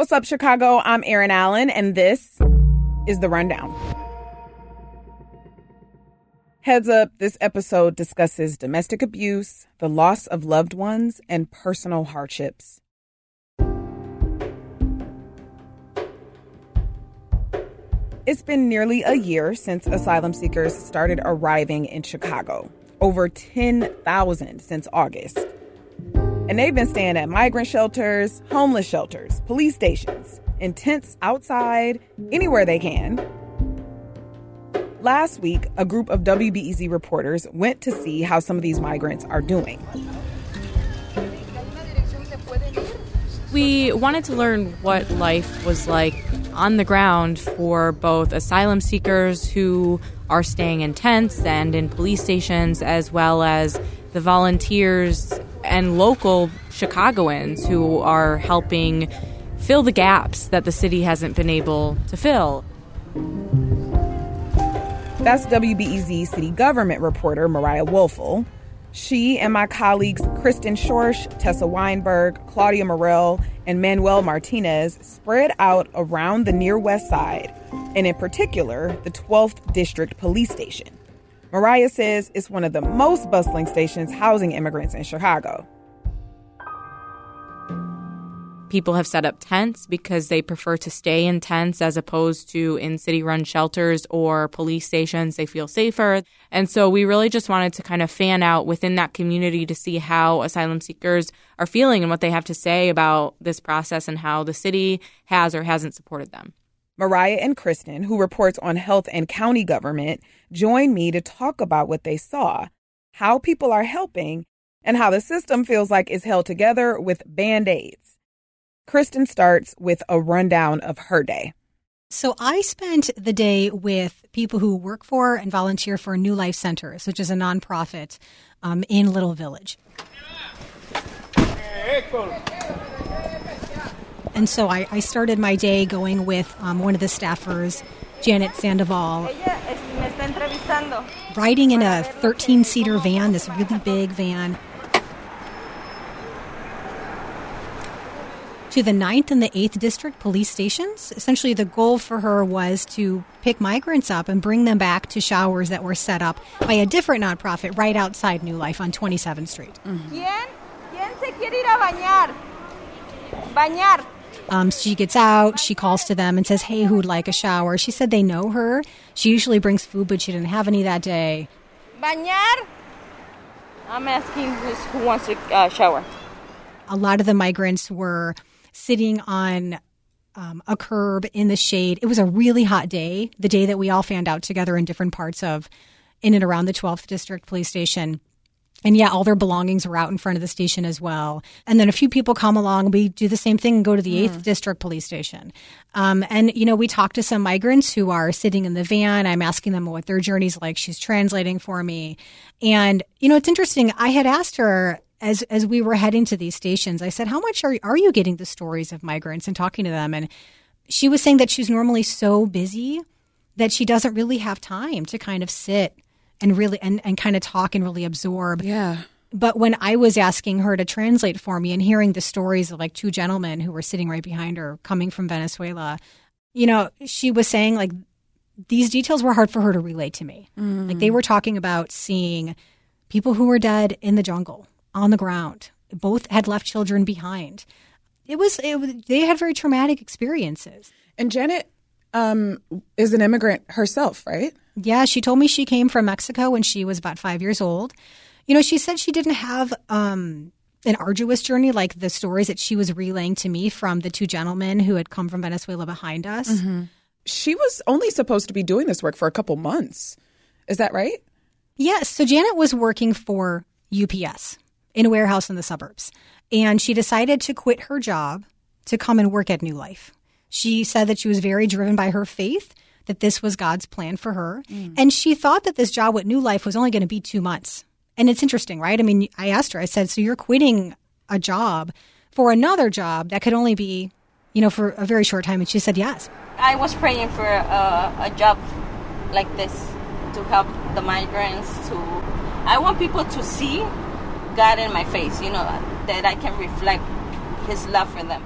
What's up, Chicago? I'm Erin Allen, and this is The Rundown. Heads up, this episode discusses domestic abuse, the loss of loved ones, and personal hardships. It's been nearly a year since asylum seekers started arriving in Chicago, over 10,000 since August. And they've been staying at migrant shelters, homeless shelters, police stations, in tents outside, anywhere they can. Last week, a group of WBEZ reporters went to see how some of these migrants are doing. We wanted to learn what life was like on the ground for both asylum seekers who are staying in tents and in police stations, as well as the volunteers and local Chicagoans who are helping fill the gaps that the city hasn't been able to fill. That's WBEZ city government reporter Mariah Woelfel. She and my colleagues Kristen Schorsch, Tessa Weinberg, Claudia Morell, and Manuel Martinez spread out around the near west side, and in particular, the 12th District Police Station. Mariah says it's one of the most bustling stations housing immigrants in Chicago. People have set up tents because they prefer to stay in tents as opposed to in city run shelters or police stations. They feel safer. And so we really just wanted to kind of fan out within that community to see how asylum seekers are feeling and what they have to say about this process and how the city has or hasn't supported them. Mariah and Kristen, who reports on health and county government, joined me to talk about what they saw, how people are helping, and how the system feels like it's held together with band aids. Kristen starts with a rundown of her day. So I spent the day with people who work for and volunteer for New Life Centers, which is a nonprofit um, in Little Village. And so I, I started my day going with um, one of the staffers, Janet Sandoval, riding in a 13 seater van, this really big van. To the 9th and the 8th district police stations. Essentially, the goal for her was to pick migrants up and bring them back to showers that were set up by a different nonprofit right outside New Life on 27th Street. ¿Quién? ¿Quién se quiere ir a bañar? Bañar. Um, she gets out, she calls to them and says, Hey, who'd like a shower? She said they know her. She usually brings food, but she didn't have any that day. Bañar. I'm asking who's, who wants a uh, shower. A lot of the migrants were sitting on um, a curb in the shade. It was a really hot day, the day that we all fanned out together in different parts of, in and around the 12th District Police Station. And yeah, all their belongings were out in front of the station as well. And then a few people come along. We do the same thing and go to the 8th District Police Station. Um, and, you know, we talk to some migrants who are sitting in the van. I'm asking them what their journey's like. She's translating for me. And, you know, it's interesting. I had asked her as as we were heading to these stations, I said, "How much are are you getting the stories of migrants and talking to them?" And she was saying that she's normally so busy that she doesn't really have time to kind of sit and really and, and kind of talk and really absorb. Yeah. But when I was asking her to translate for me and hearing the stories of like two gentlemen who were sitting right behind her coming from Venezuela, you know, she was saying like these details were hard for her to relate to me. Mm. Like they were talking about seeing people who were dead in the jungle on the ground. Both had left children behind. It was, it was they had very traumatic experiences. And Janet um, is an immigrant herself, right? Yeah, she told me she came from Mexico when she was about five years old. You know, she said she didn't have um, an arduous journey like the stories that she was relaying to me from the two gentlemen who had come from Venezuela behind us. She was only supposed to be doing this work for a couple months. Is that right? Yes. So Janet was working for UPS in a warehouse in the suburbs. And she decided to quit her job to come and work at New Life. She said that she was very driven by her faith, that this was God's plan for her. Mm. And she thought that this job with New Life was only going to be two months. And it's interesting, right? I mean, I asked her, I said, So you're quitting a job for another job that could only be, you know, for a very short time? And she said, Yes. I was praying for a, a job like this to help the migrants. To I want people to see God in my face. You know that I can reflect His love for them.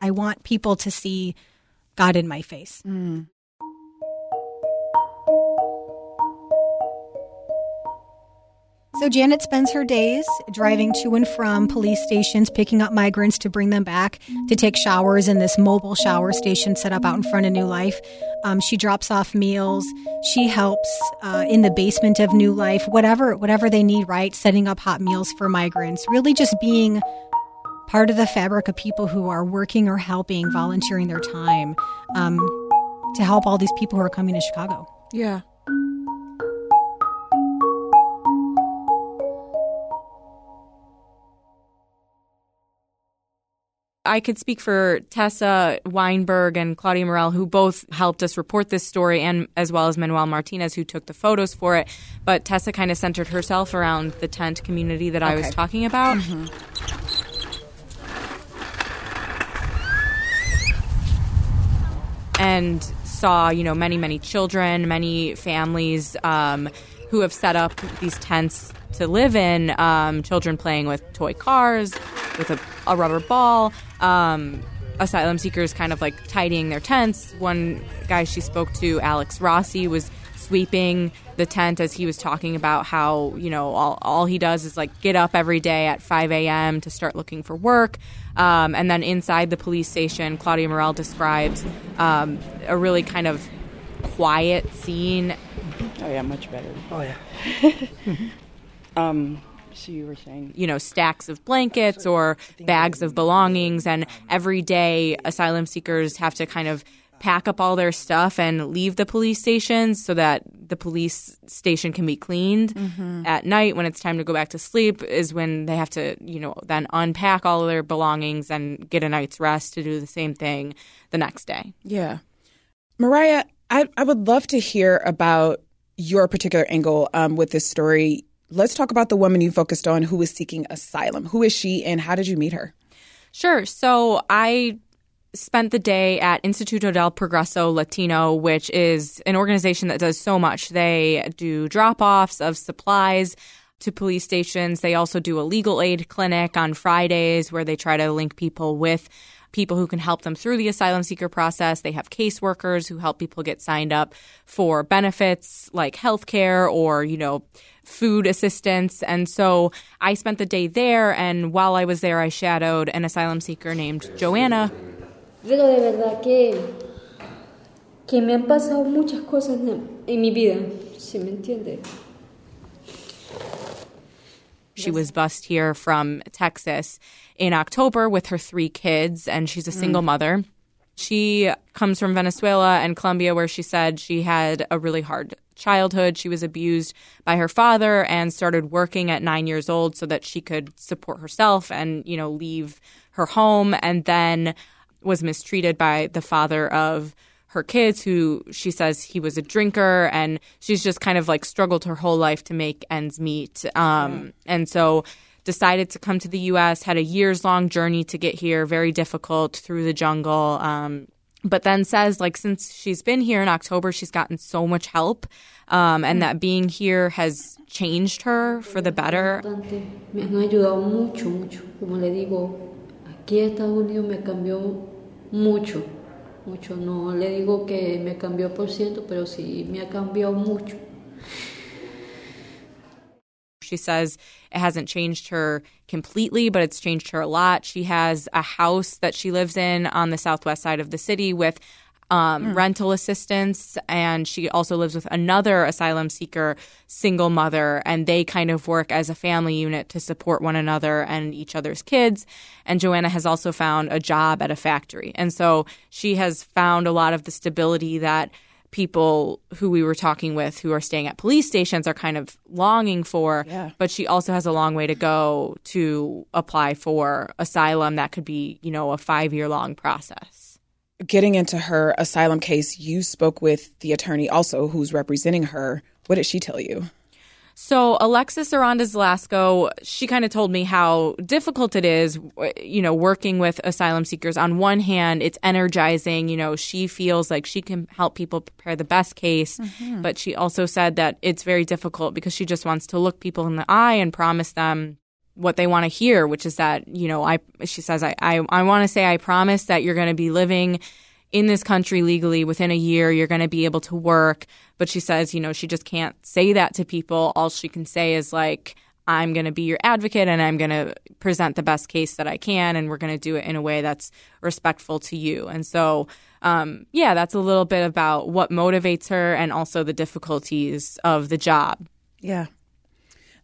I want people to see God in my face. Mm. So Janet spends her days driving to and from police stations, picking up migrants to bring them back to take showers in this mobile shower station set up out in front of New Life. Um, she drops off meals. She helps uh, in the basement of New Life, whatever whatever they need. Right, setting up hot meals for migrants. Really, just being part of the fabric of people who are working or helping, volunteering their time um, to help all these people who are coming to Chicago. Yeah. I could speak for Tessa Weinberg and Claudia Morell, who both helped us report this story, and as well as Manuel Martinez, who took the photos for it. But Tessa kind of centered herself around the tent community that I was talking about. And saw, you know, many, many children, many families um, who have set up these tents to live in. Um, children playing with toy cars, with a, a rubber ball. Um, asylum seekers kind of like tidying their tents. One guy she spoke to, Alex Rossi, was sweeping the tent as he was talking about how you know all, all he does is like get up every day at 5 a.m to start looking for work um, and then inside the police station claudia morell describes um, a really kind of quiet scene Oh yeah, much better. Oh yeah. Um, so you were saying you know stacks of blankets or bags of belongings and every day asylum seekers have to kind of pack up all their stuff and leave the police stations so that the police station can be cleaned at night when it's time to go back to sleep is when they have to you know then unpack all of their belongings and get a night's rest to do the same thing the next day Yeah. Mariah, I, I would love to hear about your particular angle um, with this story. Let's talk about the woman you focused on who was seeking asylum. Who is she and how did you meet her? Sure. So I spent the day at Instituto del Progreso Latino, which is an organization that does so much. They do drop offs of supplies to police stations. They also do a legal aid clinic on Fridays where they try to link people with people who can help them through the asylum seeker process. They have caseworkers who help people get signed up for benefits like healthcare or, you know, food assistance. And so I spent the day there. And while I was there, I shadowed an asylum seeker named Joanna, Pero de verdad que, que me han pasado muchas cosas en, en mi vida, si me entiende. She was bused here from Texas in October with her three kids, and she's a mm. single mother. She comes from Venezuela and Colombia, where she said she had a really hard childhood. She was abused by her father and started working at nine years old so that she could support herself and, you know, leave her home, and then was mistreated by the father of her kids who she says he was a drinker and she's just kind of like struggled her whole life to make ends meet. Um, and so decided to come to the us had a years long journey to get here very difficult through the jungle. Um, but then says like since she's been here in october she's gotten so much help um, and that being here has changed her for the better Aquí Estados Unidos me cambió mucho, mucho. No le digo que me cambió por ciento, pero sí me ha cambiado mucho. She says it hasn't changed her completely, but it's changed her a lot. She has a house that she lives in on the southwest side of the city with um, rental assistance, and she also lives with another asylum seeker, single mother, and they kind of work as a family unit to support one another and each other's kids. And Joanna has also found a job at a factory, and so she has found a lot of the stability that people who we were talking with who are staying at police stations are kind of longing for. Yeah. But she also has a long way to go to apply for asylum. That could be, you know, a five year long process. Getting into her asylum case, you spoke with the attorney also who's representing her. What did she tell you? So Alexis Arandas Velasco, she kind of told me how difficult it is, you know, working with asylum seekers. On one hand, it's energizing. You know, she feels like she can help people prepare the best case, mm-hmm. but she also said that it's very difficult because she just wants to look people in the eye and promise them what they want to hear, which is that, you know, I she says I I, I want to say I promise that you're going to be living in this country legally within a year you're going to be able to work, but she says, you know, she just can't say that to people. All she can say is like I'm going to be your advocate and I'm going to present the best case that I can and we're going to do it in a way that's respectful to you. And so um, yeah, that's a little bit about what motivates her and also the difficulties of the job. Yeah.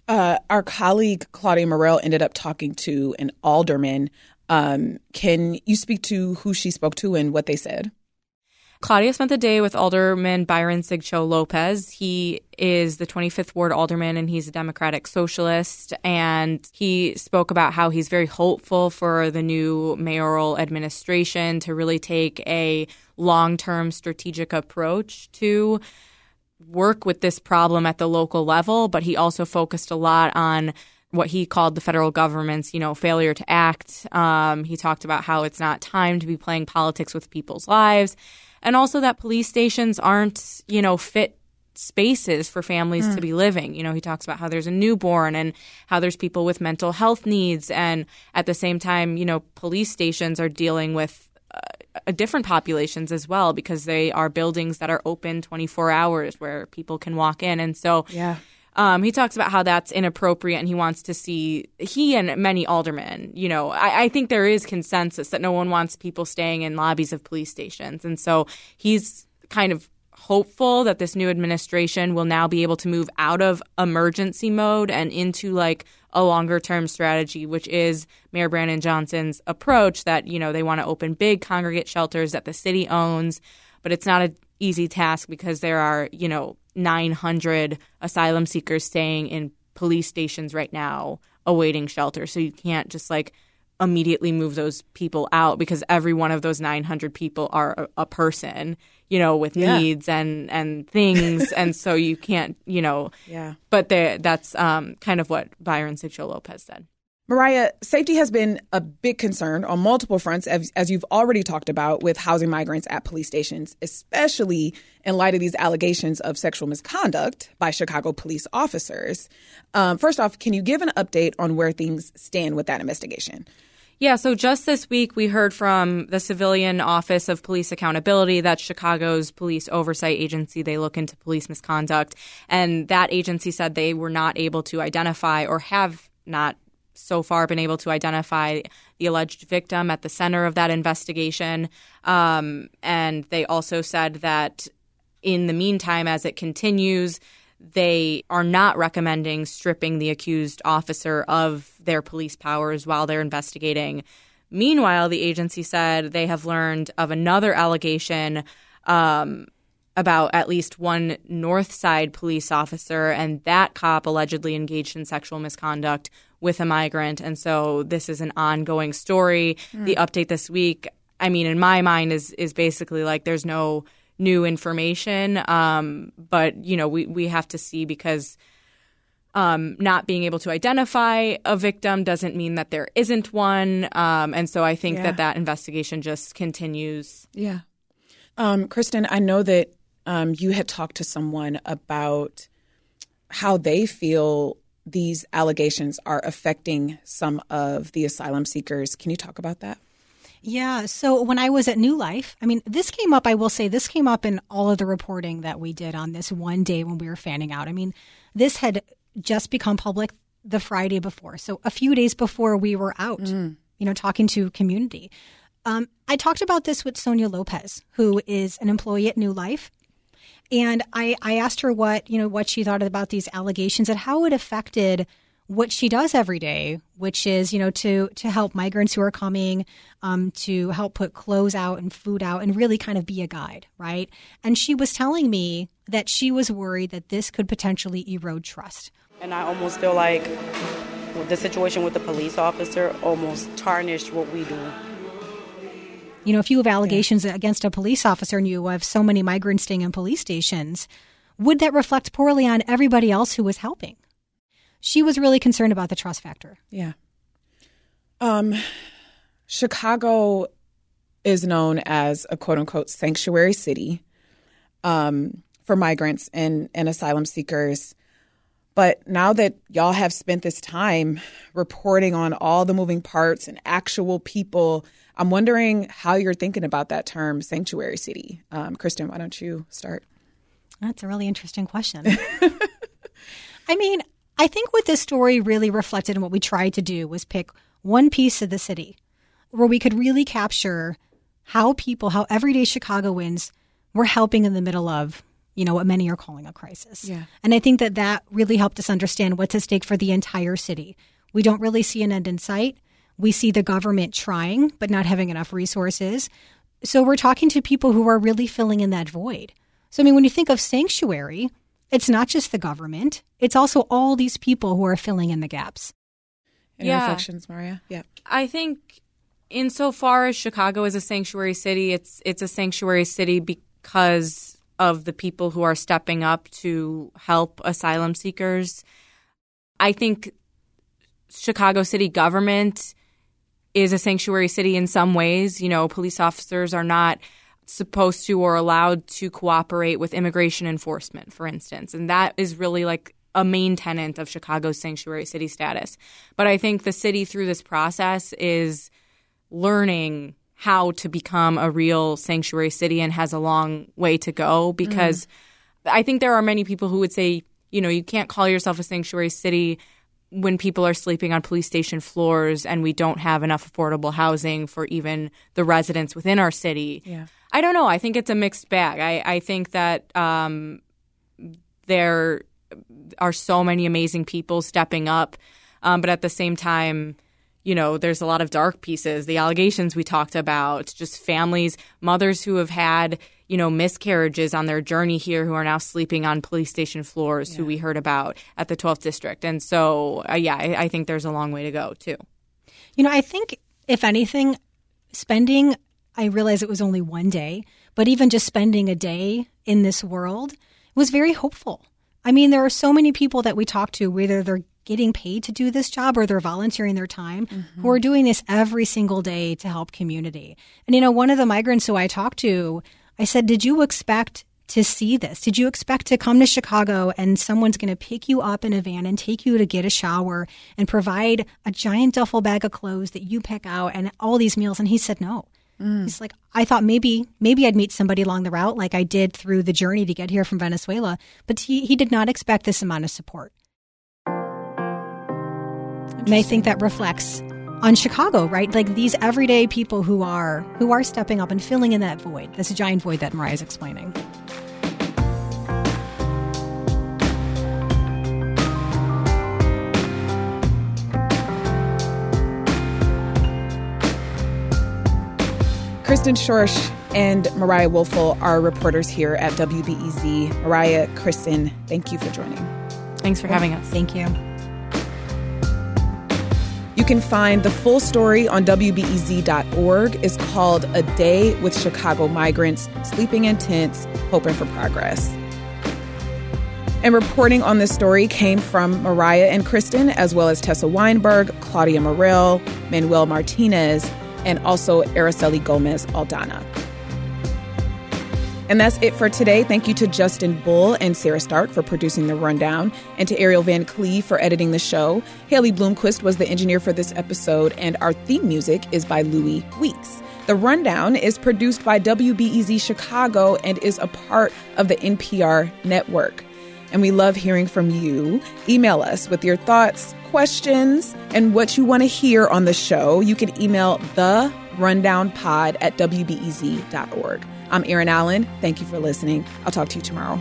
Uh, our colleague Claudia Morell ended up talking to an alderman. Um, can you speak to who she spoke to and what they said? Claudia spent the day with Alderman Byron Sigcho Lopez. He is the 25th Ward Alderman and he's a Democratic Socialist. And he spoke about how he's very hopeful for the new mayoral administration to really take a long term strategic approach to work with this problem at the local level, but he also focused a lot on what he called the federal government's, you know, failure to act. Um, he talked about how it's not time to be playing politics with people's lives, and also that police stations aren't, you know, fit spaces for families mm. to be living. You know, he talks about how there's a newborn and how there's people with mental health needs, and at the same time, you know, police stations are dealing with different populations as well because they are buildings that are open 24 hours where people can walk in. And so, yeah. Um, he talks about how that's inappropriate and he wants to see he and many aldermen, you know, I, I, think there is consensus that no one wants people staying in lobbies of police stations. And so he's kind of hopeful that this new administration will now be able to move out of emergency mode and into like a longer term strategy, which is Mayor Brandon Johnson's approach that, you know, they want to open big congregate shelters that the city owns, but it's not an easy task because there are, you know, 900 asylum seekers staying in police stations right now awaiting shelter. So you can't just like immediately move those people out because every one of those 900 people are a, a person you know with yeah. needs and and things and so you can't you know yeah but that's um, kind of what byron sigcho lopez said Mariah, safety has been a big concern on multiple fronts, as, as, you've already talked about, with housing migrants at police stations, especially in light of these allegations of sexual misconduct by Chicago police officers. Um, first off, can you give an update on where things stand with that investigation? Yeah, so just this week we heard from the Civilian Office of Police Accountability, that's Chicago's police oversight agency. They look into police misconduct. And that agency said they were not able to identify or have not so far been able to identify the alleged victim at the center of that investigation. Um, and they also said that in the meantime, as it continues, they are not recommending stripping the accused officer of their police powers while they're investigating. Meanwhile, the agency said they have learned of another allegation um, about at least one North Side police officer, and that cop allegedly engaged in sexual misconduct with a migrant. And so this is an ongoing story. Mm. The update this week, I mean, in my mind, is is basically like there's no new information. Um, but you know, we we have to see because. Um, not being able to identify a victim doesn't mean that there isn't one, um, and so I think yeah. that that investigation just continues. Yeah, um, Kristen, I know that um, you had talked to someone about how they feel these allegations are affecting some of the asylum seekers. Can you talk about that? Yeah. So when I was at New Life, I mean, this came up, I will say, this came up in all of the reporting that we did on this one day when we were fanning out. I mean, this had just become public the Friday before. So a few days before we were out, mm. you know, talking to community. Um, I talked about this with Sonia Lopez, who is an employee at New Life. And I, I asked her what, you know, what she thought about these allegations and how it affected what she does every day, which is, you know, to to help migrants who are coming, um, to help put clothes out and food out, and really kind of be a guide, right? And she was telling me that she was worried that this could potentially erode trust. And I almost feel like the situation with the police officer almost tarnished what we do. You know, if you have allegations yeah. against a police officer and you have so many migrants staying in police stations, would that reflect poorly on everybody else who was helping? She was really concerned about the trust factor. Yeah. Um, Chicago is known as a quote unquote sanctuary city um, for migrants and, and asylum seekers. But now that y'all have spent this time reporting on all the moving parts and actual people, I'm wondering how you're thinking about that term, sanctuary city. Um, Kristen, why don't you start? That's a really interesting question. I mean, I think what this story really reflected and what we tried to do was pick one piece of the city where we could really capture how people, how everyday Chicagoans were helping in the middle of, you know, what many are calling a crisis. Yeah. And I think that that really helped us understand what's at stake for the entire city. We don't really see an end in sight. We see the government trying, but not having enough resources. So we're talking to people who are really filling in that void. So, I mean, when you think of sanctuary, it's not just the government, it's also all these people who are filling in the gaps. Any Yeah. reflections, Maria? Yeah. I think insofar as Chicago is a sanctuary city, it's it's a sanctuary city because of the people who are stepping up to help asylum seekers. I think Chicago city government is a sanctuary city in some ways. You know, police officers are not supposed to or allowed to cooperate with immigration enforcement, for instance. And that is really like a main tenet of Chicago's sanctuary city status. But I think the city through this process is learning how to become a real sanctuary city and has a long way to go because I think there are many people who would say, you know, you can't call yourself a sanctuary city when people are sleeping on police station floors and we don't have enough affordable housing for even the residents within our city. Yeah. I don't know. I think it's a mixed bag. I, I think that um, there are so many amazing people stepping up, um, but at the same time, you know, there's a lot of dark pieces. The allegations we talked about, just families, mothers who have had, you know, miscarriages on their journey here who are now sleeping on police station floors, who we heard about at the 12th district. And so, uh, yeah, I, I think there's a long way to go, too. You know, I think if anything, spending, I realize it was only one day, but even just spending a day in this world was very hopeful. I mean, there are so many people that we talk to, whether they're getting paid to do this job or they're volunteering their time, who mm-hmm. are doing this every single day to help community. And, you know, one of the migrants who I talked to, I said, Did you expect to see this? Did you expect to come to Chicago and someone's going to pick you up in a van and take you to get a shower and provide a giant duffel bag of clothes that you pick out and all these meals? And he said, no. Mm. He's like, I thought maybe maybe I'd meet somebody along the route like I did through the journey to get here from Venezuela, but he, he did not expect this amount of support. And I think that reflects on Chicago, right? Like these everyday people who are who are stepping up and filling in that void. This giant void that Mariah's explaining. Kristen Schorsch and Mariah Woelfel are reporters here at WBEZ. Mariah, Kristen, thank you for joining. Thanks for having us. Thank you. You can find the full story on WBEZ.org. It's called A Day with Chicago Migrants Sleeping in Tents, Hoping for Progress. And reporting on this story came from Mariah and Kristen, as well as Tessa Weinberg, Claudia Morell, Manuel Martinez, and also Araceli Gomez Aldana. And that's it for today. Thank you to Justin Bull and Sarah Stark for producing the rundown, and to Ariel Van Cleave for editing the show. Haley Bloomquist was the engineer for this episode, and our theme music is by Louis Weeks. The rundown is produced by WBEZ Chicago and is a part of the NPR network. And we love hearing from you. Email us with your thoughts, questions, and what you want to hear on the show. You can email the rundownpod at wbez.org. I'm Erin Allen. Thank you for listening. I'll talk to you tomorrow.